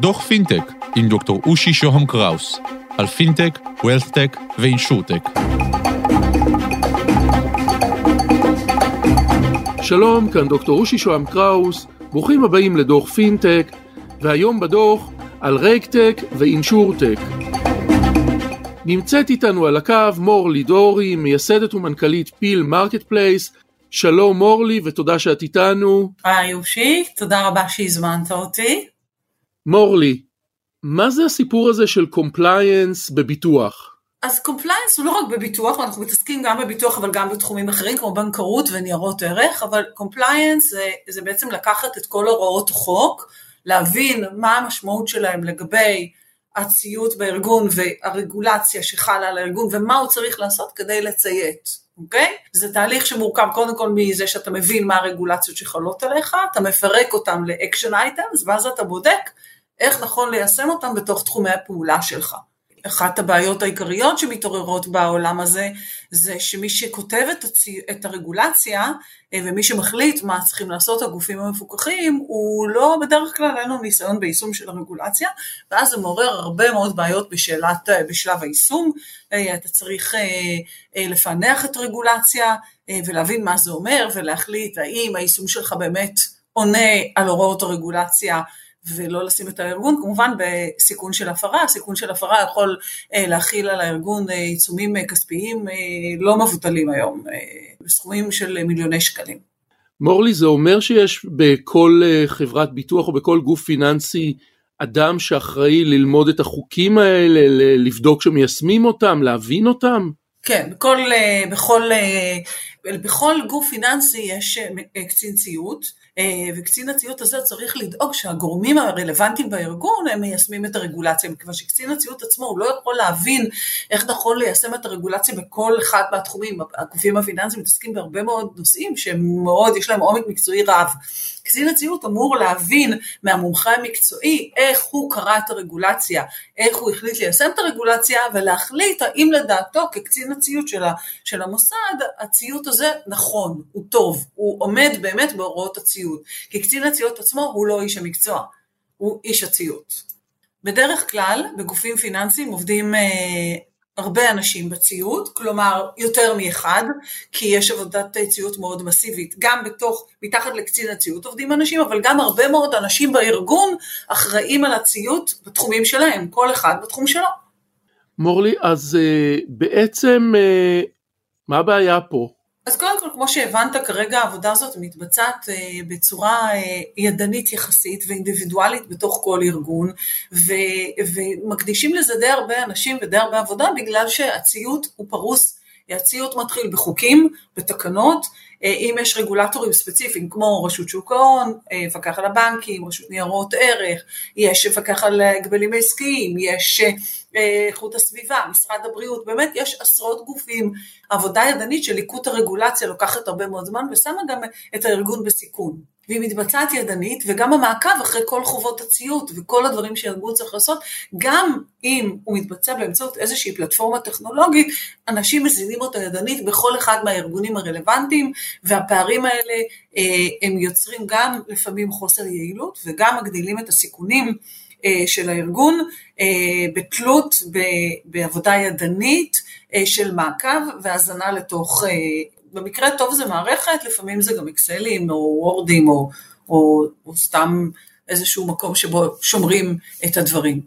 דוח פינטק עם דוקטור אושי שוהם קראוס על פינטק, Wealthtech ו Insurtech. שלום, כאן דוקטור אושי שוהם קראוס, ברוכים הבאים לדוח פינטק, והיום בדוח על Regtech ו Insurtech. נמצאת איתנו על הקו מורלי דורי, מייסדת ומנכ"לית פיל Marketplace. שלום מורלי ותודה שאת איתנו. היי אושי, תודה רבה שהזמנת אותי. מורלי, מה זה הסיפור הזה של compliance בביטוח? אז compliance הוא לא רק בביטוח, אנחנו מתעסקים גם בביטוח אבל גם בתחומים אחרים כמו בנקאות וניירות ערך, אבל compliance זה, זה בעצם לקחת את כל הוראות החוק, להבין מה המשמעות שלהם לגבי הציות בארגון והרגולציה שחלה על הארגון ומה הוא צריך לעשות כדי לציית, אוקיי? זה תהליך שמורכב קודם כל מזה שאתה מבין מה הרגולציות שחלות עליך, אתה מפרק אותם ל action items ואז אתה בודק איך נכון ליישם אותם בתוך תחומי הפעולה שלך. אחת הבעיות העיקריות שמתעוררות בעולם הזה, זה שמי שכותב את, הצי... את הרגולציה אה, ומי שמחליט מה צריכים לעשות הגופים המפוקחים, הוא לא, בדרך כלל אין לו ניסיון ביישום של הרגולציה, ואז זה מעורר הרבה מאוד בעיות בשאלת, אה, בשלב היישום. אה, אתה צריך לפענח את הרגולציה ולהבין מה זה אומר ולהחליט האם היישום שלך באמת עונה על הוראות הרגולציה ולא לשים את הארגון, כמובן בסיכון של הפרה, סיכון של הפרה יכול אה, להכיל על הארגון אה, עיצומים אה, כספיים לא מבוטלים היום, בסכומים של מיליוני שקלים. מורלי, זה אומר שיש בכל חברת ביטוח או בכל גוף פיננסי אדם שאחראי ללמוד את החוקים האלה, לבדוק שמיישמים אותם, להבין אותם? כן, בכל, בכל, בכל גוף פיננסי יש קצין ציות. אה, וקצין הציות הזה צריך לדאוג שהגורמים הרלוונטיים בארגון הם מיישמים את הרגולציה, מכיוון שקצין הציות עצמו הוא לא יכול להבין איך נכון ליישם את הרגולציה בכל אחד מהתחומים, הגופים הפיננסיים מתעסקים בהרבה מאוד נושאים שהם מאוד, יש להם עומק מקצועי רב. קצין הציות אמור להבין מהמומחה המקצועי איך הוא קרא את הרגולציה, איך הוא החליט ליישם את הרגולציה ולהחליט האם לדעתו כקצין הציות של, של המוסד, הציות הזה נכון, הוא טוב, הוא עומד באמת בהוראות הציות. כי קצין הציות עצמו הוא לא איש המקצוע, הוא איש הציות. בדרך כלל בגופים פיננסיים עובדים אה, הרבה אנשים בציות, כלומר יותר מאחד, כי יש עבודת ציות מאוד מסיבית, גם בתוך, מתחת לקצין הציות עובדים אנשים, אבל גם הרבה מאוד אנשים בארגון אחראים על הציות בתחומים שלהם, כל אחד בתחום שלו. מורלי, אז uh, בעצם uh, מה הבעיה פה? אז קודם כל, כמו שהבנת, כרגע העבודה הזאת מתבצעת אה, בצורה אה, ידנית יחסית ואינדיבידואלית בתוך כל ארגון, ו, ומקדישים לזה די הרבה אנשים ודי הרבה עבודה, בגלל שהציות הוא פרוס, הציות מתחיל בחוקים, בתקנות, אה, אם יש רגולטורים ספציפיים כמו רשות שוק ההון, מפקח על הבנקים, רשות ניירות ערך, יש מפקח על הגבלים העסקיים, יש איכות הסביבה, משרד הבריאות, באמת יש עשרות גופים, עבודה ידנית של ליקוט הרגולציה לוקחת הרבה מאוד זמן ושמה גם את הארגון בסיכון. והיא מתבצעת ידנית וגם המעקב אחרי כל חובות הציות וכל הדברים שהארגון צריך לעשות, גם אם הוא מתבצע באמצעות איזושהי פלטפורמה טכנולוגית, אנשים מזינים אותו ידנית בכל אחד מהארגונים הרלוונטיים, והפערים האלה אה, הם יוצרים גם לפעמים חוסר יעילות וגם מגדילים את הסיכונים אה, של הארגון אה, בתלות בעבודה ידנית אה, של מעקב והזנה לתוך, במקרה טוב זה מערכת, לפעמים זה גם אקסלים או וורדים או, או, או סתם איזשהו מקום שבו שומרים את הדברים.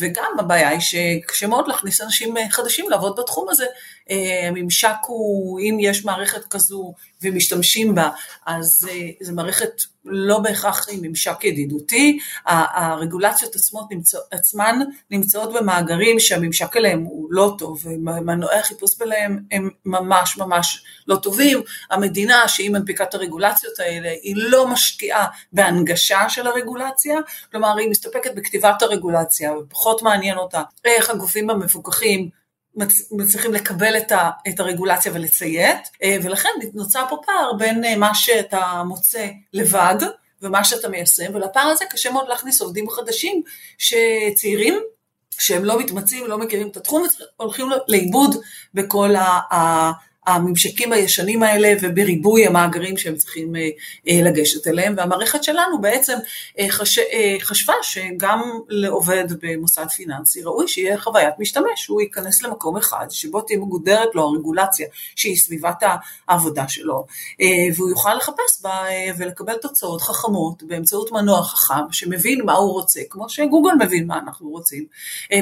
וגם הבעיה היא שקשה מאוד להכניס אנשים חדשים לעבוד בתחום הזה. הממשק הוא, אם יש מערכת כזו ומשתמשים בה, אז זו מערכת לא בהכרח עם ממשק ידידותי, הרגולציות עצמות נמצא, עצמן נמצאות במאגרים שהממשק אליהם הוא לא טוב, ומנועי החיפוש בהם הם ממש ממש לא טובים, המדינה שהיא מנפיקה את הרגולציות האלה, היא לא משקיעה בהנגשה של הרגולציה, כלומר היא מסתפקת בכתיבת הרגולציה, ופחות מעניין אותה איך הגופים המפוקחים מצליחים לקבל את, ה, את הרגולציה ולציית, אה, ולכן נוצר פה פער בין אה, מה שאתה מוצא לבד ומה שאתה מיישם, ולפער הזה קשה מאוד להכניס עובדים חדשים שצעירים, שהם לא מתמצאים, לא מכירים את התחום, הולכים לאיבוד בכל הממשקים הישנים האלה ובריבוי המאגרים שהם צריכים לגשת אליהם, והמערכת שלנו בעצם חש... חשבה שגם לעובד במוסד פיננסי ראוי שיהיה חוויית משתמש, הוא ייכנס למקום אחד שבו תהיה מגודרת לו הרגולציה שהיא סביבת העבודה שלו, והוא יוכל לחפש בה ולקבל תוצאות חכמות באמצעות מנוע חכם שמבין מה הוא רוצה, כמו שגוגל מבין מה אנחנו רוצים,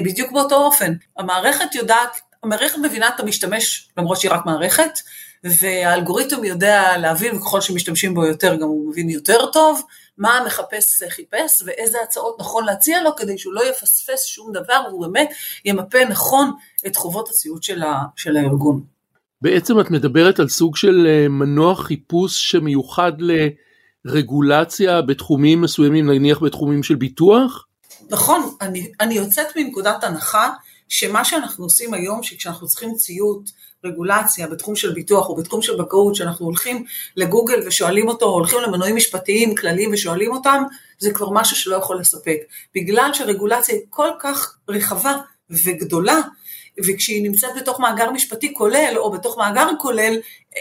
בדיוק באותו אופן. המערכת יודעת, המערכת מבינה את המשתמש למרות שהיא רק מערכת, והאלגוריתם יודע להבין, וככל שמשתמשים בו יותר גם הוא מבין יותר טוב, מה המחפש חיפש ואיזה הצעות נכון להציע לו כדי שהוא לא יפספס שום דבר והוא באמת ימפה נכון את חובות הסיעוד של, ה, של הארגון. בעצם את מדברת על סוג של אה, מנוע חיפוש שמיוחד לרגולציה בתחומים מסוימים, נניח בתחומים של ביטוח? נכון, אני, אני יוצאת מנקודת הנחה שמה שאנחנו עושים היום, שכשאנחנו צריכים ציות, רגולציה בתחום של ביטוח או בתחום של בנקאות, שאנחנו הולכים לגוגל ושואלים אותו, או הולכים למנועים משפטיים כלליים ושואלים אותם, זה כבר משהו שלא יכול לספק. בגלל שרגולציה היא כל כך רחבה וגדולה, וכשהיא נמצאת בתוך מאגר משפטי כולל, או בתוך מאגר כולל,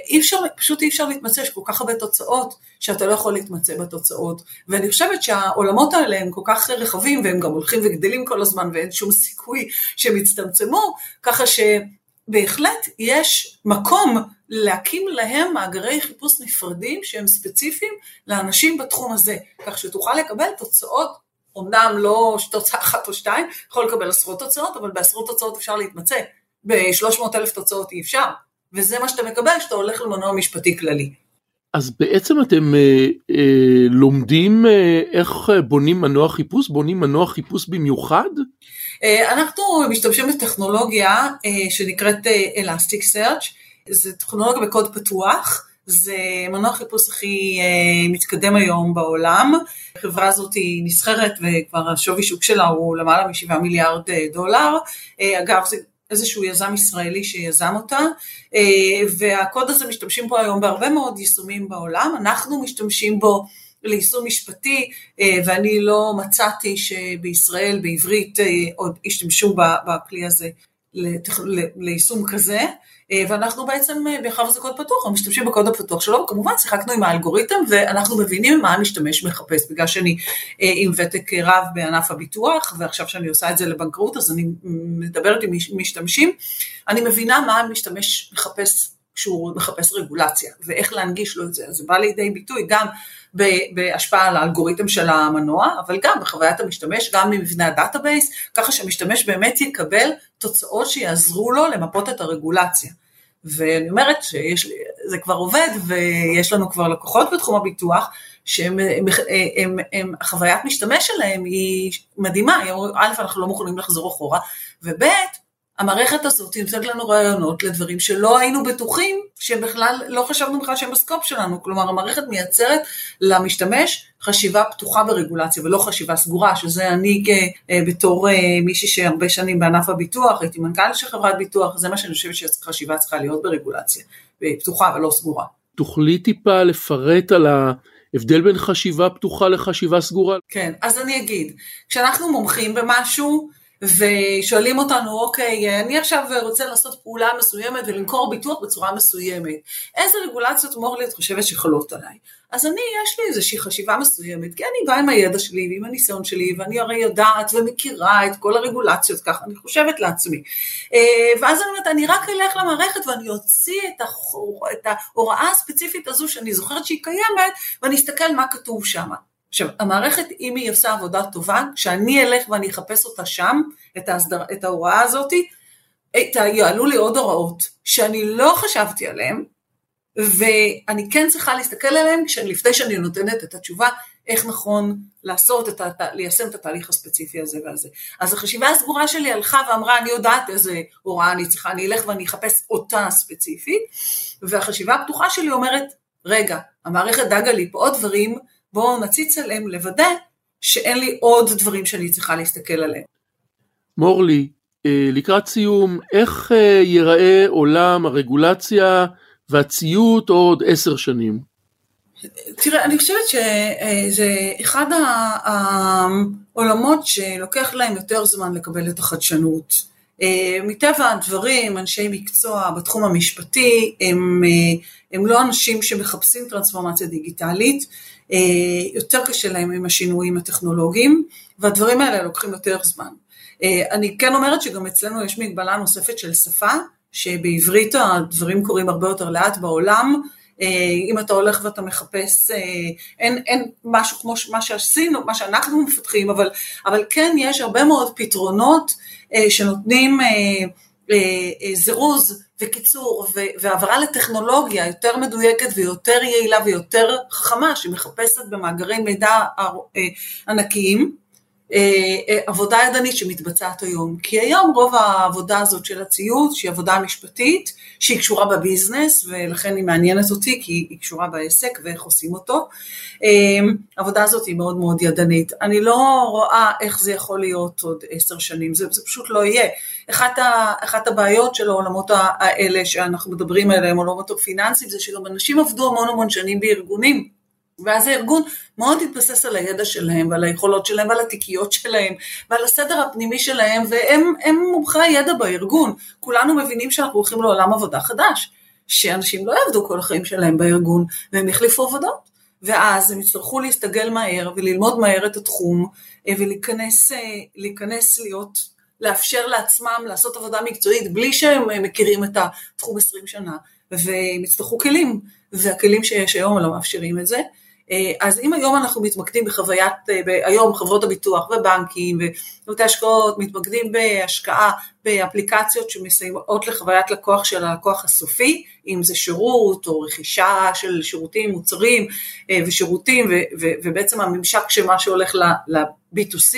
אי אפשר, פשוט אי אפשר להתמצא, יש כל כך הרבה תוצאות, שאתה לא יכול להתמצא בתוצאות. ואני חושבת שהעולמות האלה הם כל כך רחבים, והם גם הולכים וגדלים כל הזמן, ואין שום סיכוי שהם יצטמצמו, ככה שבהחלט יש מקום להקים להם מאגרי חיפוש נפרדים שהם ספציפיים לאנשים בתחום הזה, כך שתוכל לקבל תוצאות אמנם לא תוצאה אחת או שתיים, יכול לקבל עשרות תוצאות, אבל בעשרות תוצאות אפשר להתמצא. ב-300 אלף תוצאות אי אפשר. וזה מה שאתה מקבל כשאתה הולך למנוע משפטי כללי. אז בעצם אתם אה, אה, לומדים אה, איך בונים מנוע חיפוש? בונים מנוע חיפוש במיוחד? אה, אנחנו משתמשים בטכנולוגיה אה, שנקראת אה, Elastic Search, זו טכנולוגיה בקוד פתוח. זה מנוע חיפוש הכי אה, מתקדם היום בעולם. החברה הזאת היא נסחרת וכבר השווי שוק שלה הוא למעלה מ-7 מיליארד אה, דולר. אה, אגב, זה איזשהו יזם ישראלי שיזם אותה, והקוד הזה משתמשים בו היום בהרבה מאוד יישומים בעולם. אנחנו משתמשים בו ליישום משפטי, ואני לא מצאתי שבישראל, בעברית, עוד השתמשו בכלי הזה ליישום כזה. אה, ואנחנו בעצם, מאחר וזה קוד פתוח, אנחנו משתמשים בקוד הפתוח שלו, וכמובן שיחקנו עם האלגוריתם ואנחנו מבינים מה המשתמש מחפש, בגלל שאני אה, עם ותק רב בענף הביטוח, ועכשיו שאני עושה את זה לבנקאות, אז אני מדברת עם משתמשים, אני מבינה מה המשתמש מחפש כשהוא מחפש רגולציה, ואיך להנגיש לו את זה. אז זה בא לידי ביטוי גם בהשפעה על האלגוריתם של המנוע, אבל גם בחוויית המשתמש, גם ממבנה ה database, ככה שהמשתמש באמת יקבל תוצאות שיעזרו לו למפות את הרגולציה. ואני אומרת שזה כבר עובד, ויש לנו כבר לקוחות בתחום הביטוח, שהם, הם, הם, הם, החוויית משתמש שלהם היא מדהימה, א', אנחנו לא מוכנים לחזור אחורה, וב', המערכת הזאת נותנת לנו רעיונות לדברים שלא היינו בטוחים שבכלל, לא חשבנו בכלל שהם ב scope שלנו, כלומר המערכת מייצרת למשתמש חשיבה פתוחה ברגולציה ולא חשיבה סגורה, שזה אני אה, בתור אה, מישהי שהרבה שנים בענף הביטוח, הייתי מנכ"ל של חברת ביטוח, זה מה שאני חושבת שחשיבה צריכה להיות ברגולציה, פתוחה ולא סגורה. תוכלי טיפה לפרט על ה... הבדל בין חשיבה פתוחה לחשיבה סגורה? כן, אז אני אגיד, כשאנחנו מומחים במשהו, ושואלים אותנו, אוקיי, אני עכשיו רוצה לעשות פעולה מסוימת ולמכור ביטוח בצורה מסוימת. איזה רגולציות מורלי את חושבת שחלות עליי? אז אני, יש לי איזושהי חשיבה מסוימת, כי אני באה עם הידע שלי ועם הניסיון שלי, ואני הרי יודעת ומכירה את כל הרגולציות, ככה אני חושבת לעצמי. אה, ואז אני אומרת, אני רק אלך למערכת ואני אוציא את, החור, את ההוראה הספציפית הזו שאני זוכרת שהיא קיימת, ואני אסתכל מה כתוב שם. עכשיו, המערכת, אם היא עושה עבודה טובה, כשאני אלך ואני אחפש אותה שם, את, ההסדר, את ההוראה הזאת, יעלו לי עוד הוראות שאני לא חשבתי עליהן, ואני כן צריכה להסתכל עליהן לפני שאני נותנת את התשובה, איך נכון לעשות, את הת... ליישם את התהליך הספציפי הזה והזה. אז החשיבה הסגורה שלי הלכה ואמרה, אני יודעת איזה הוראה אני צריכה, אני אלך ואני אחפש אותה ספציפית, והחשיבה הפתוחה שלי אומרת, רגע, המערכת דגה לי פה עוד דברים, בואו נציץ עליהם לוודא שאין לי עוד דברים שאני צריכה להסתכל עליהם. מורלי, אה, לקראת סיום, איך אה, ייראה עולם הרגולציה והציות עוד עשר שנים? תראה, אני חושבת שזה אחד העולמות שלוקח להם יותר זמן לקבל את החדשנות. מטבע הדברים, אנשי מקצוע בתחום המשפטי הם, הם לא אנשים שמחפשים טרנספורמציה דיגיטלית, יותר קשה להם עם השינויים הטכנולוגיים, והדברים האלה לוקחים יותר זמן. אני כן אומרת שגם אצלנו יש מגבלה נוספת של שפה, שבעברית הדברים קורים הרבה יותר לאט בעולם, אה, אם אתה הולך ואתה מחפש, אה, אין, אין משהו כמו מה שעשינו, מה שאנחנו מפתחים, אבל, אבל כן יש הרבה מאוד פתרונות אה, שנותנים זירוז וקיצור והעברה לטכנולוגיה יותר מדויקת ויותר יעילה ויותר חכמה שמחפשת במאגרי מידע ענקיים. אה, אה, עבודה ידנית שמתבצעת היום. כי היום רוב העבודה הזאת של הציוד, שהיא עבודה משפטית, שהיא קשורה בביזנס, ולכן היא מעניינת אותי, כי היא קשורה בעסק ואיך עושים אותו. אה, העבודה הזאת היא מאוד מאוד ידנית. אני לא רואה איך זה יכול להיות עוד עשר שנים, זה, זה פשוט לא יהיה. אחת, ה, אחת הבעיות של העולמות האלה שאנחנו מדברים עליהם, עולמות הפיננסיים, זה שגם אנשים עבדו המון המון שנים בארגונים. ואז הארגון מאוד התבסס על הידע שלהם ועל היכולות שלהם ועל התיקיות שלהם ועל הסדר הפנימי שלהם והם מומחי הידע בארגון. כולנו מבינים שאנחנו הולכים לעולם עבודה חדש, שאנשים לא יעבדו כל החיים שלהם בארגון והם יחליפו עבודות. ואז הם יצטרכו להסתגל מהר וללמוד מהר את התחום אה, ולהיכנס להיכנס להיות, לאפשר לעצמם לעשות עבודה מקצועית בלי שהם אה, מכירים את התחום 20 שנה והם יצטרכו כלים והכלים שיש היום לא מאפשרים את זה. אה, אז אם היום אנחנו מתמקדים בחוויית, אה, היום חברות הביטוח ובנקים ובתי השקעות מתמקדים בהשקעה באפליקציות שמסייעות לחוויית לקוח של הלקוח הסופי, אם זה שירות או רכישה של שירותים, מוצרים אה, ושירותים ובעצם הממשק של מה שהולך ל-B2C,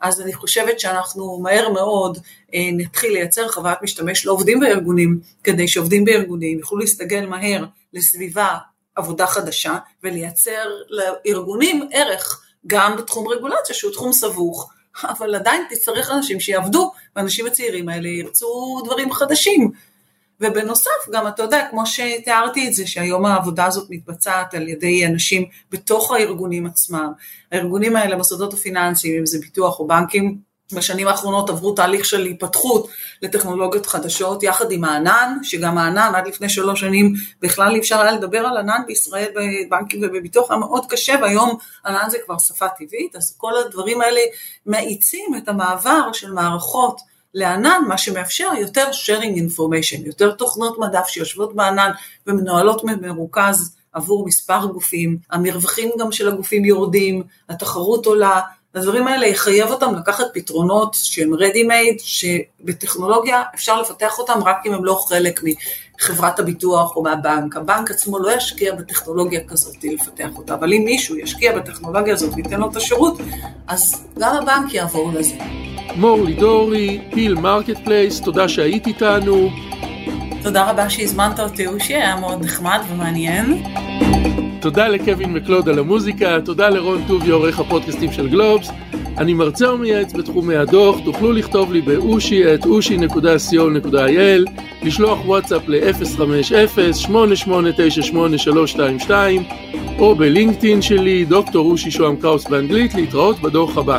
אז אני חושבת שאנחנו מהר מאוד נתחיל לייצר חוויית משתמש לעובדים בארגונים, כדי שעובדים בארגונים יוכלו להסתגל מהר לסביבה עבודה חדשה ולייצר לארגונים ערך גם בתחום רגולציה שהוא תחום סבוך, אבל עדיין תצטרך אנשים שיעבדו, והאנשים הצעירים האלה ירצו דברים חדשים. ובנוסף גם אתה יודע, כמו שתיארתי את זה, שהיום העבודה הזאת מתבצעת על ידי אנשים בתוך הארגונים עצמם. הארגונים האלה, המוסדות הפיננסיים, אם זה ביטוח או בנקים, בשנים האחרונות עברו תהליך של היפתחות לטכנולוגיות חדשות יחד עם הענן, שגם הענן עד לפני שלוש שנים בכלל אי אפשר היה לדבר על ענן בישראל בבנקים ובביטוח היה מאוד קשה והיום ענן זה כבר שפה טבעית, אז כל הדברים האלה מאיצים את המעבר של מערכות לענן, מה שמאפשר יותר sharing information, יותר תוכנות מדף שיושבות בענן ומנוהלות במרוכז עבור מספר גופים, המרווחים גם של הגופים יורדים, התחרות עולה, הדברים האלה יחייב אותם לקחת פתרונות שהם ready made, שבטכנולוגיה אפשר לפתח אותם רק אם הם לא חלק מחברת הביטוח או מהבנק. הבנק עצמו לא ישקיע בטכנולוגיה כזאת לפתח אותה, אבל אם מישהו ישקיע בטכנולוגיה הזאת וייתן לו את השירות, אז גם הבנק יעבור לזה. מורלי דורי, פיל Marketplace, תודה שהיית איתנו. תודה רבה שהזמנת אותי, אושי, היה מאוד נחמד ומעניין. תודה לקווין מקלוד על המוזיקה, תודה לרון טובי עורך הפודקאסטים של גלובס. אני מרצה ומייעץ בתחומי הדוח, תוכלו לכתוב לי באושי את אושי.co.il, לשלוח וואטסאפ ל-050-8898-322 או בלינקדאין שלי, דוקטור אושי שוהם קראוס באנגלית, להתראות בדוח הבא.